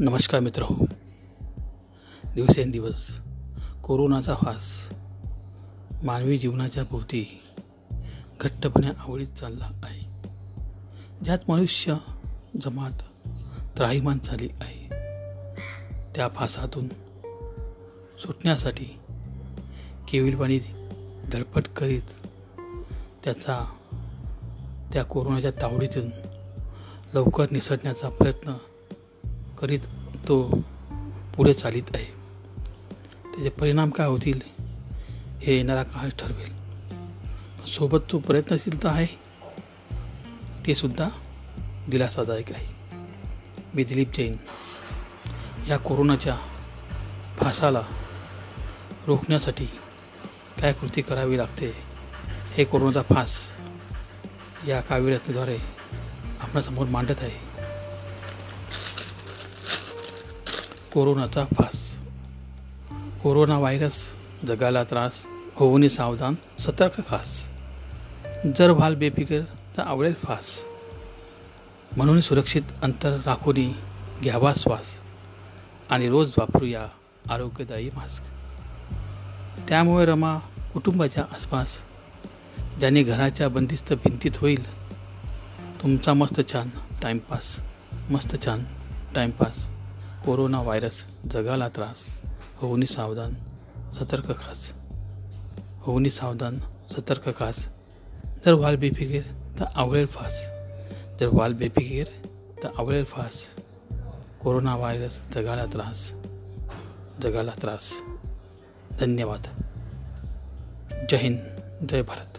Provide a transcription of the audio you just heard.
नमस्कार मित्र हो. दिवसेंदिवस कोरोनाचा फास मानवी जीवनाच्या भोवती घट्टपणे आवडीत चालला आहे. ज्यात मनुष्य जमात त्राहिमान झाली आहे. त्या फासातून सुटण्यासाठी केविलवाणी धडपड करीत त्याचा त्या कोरोनाच्या तावडीतून लवकर निसटण्याचा प्रयत्न करीत तो पुढे चालित आहे. त्याचे परिणाम काय होतील हे येणारा काळ ठरवेल. सोबत तो प्रयत्नशीलता आहे ते सुद्धा दिलासादायक आहे. मी दिलीप जैन या कोरोनाच्या फासाला रोखण्यासाठी काय कृती करावी लागते हे कोरोनाचा फास या काव्यरत्नाद्वारे आपणासमोर मांडत आहे. कोरोनाचा फास. कोरोना व्हायरस जगाला त्रास होऊन सावधान सतर्क खास. जर व्हाल बेफिकर तर आवडेल फास. म्हणून सुरक्षित अंतर राखून घ्यावा श्वास. आणि रोज वापरूया आरोग्यदायी मास्क. त्यामुळे रमा कुटुंबाच्या आसपास ज्याने घराच्या बंदिस्त भिंतीत होईल तुमचा मस्त छान टाईमपास मस्त छान टाईमपास कोरोना व्हायरस जगाला त्रास. होऊनी सावधान सतर्क खास. होऊनी सावधान सतर्क खास. जर वाल बेफिकीर तर आवळेल फास. जर वाल बेफिकीर तर आवळेल फास. कोरोना व्हायरस जगाला त्रास. जगाला त्रास. धन्यवाद. जय हिंद जय भारत.